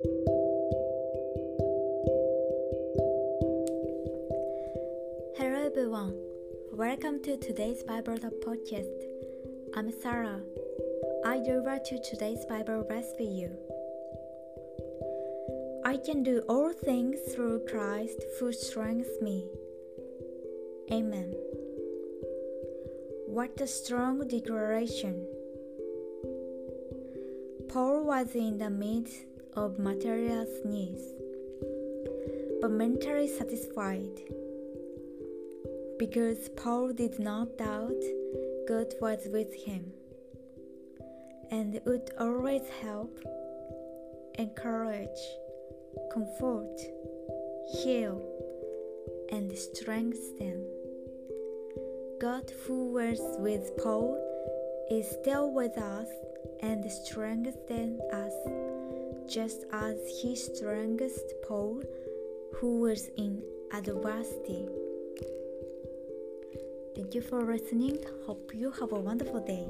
Hello everyone, welcome to today's Bible podcast. I'm Sarah. I deliver to today's Bible verse for you. I can do all things through Christ who strengthens me. Amen. What a strong declaration! Paul was in the midst of material needs, but mentally satisfied. Because Paul did not doubt God was with him. And would always help, encourage, comfort, heal, and strengthen. God, who was with Paul, is still with us and strengthens us, just as his strongest Paul, who was in adversity. Thank you for listening. Hope you have a wonderful day.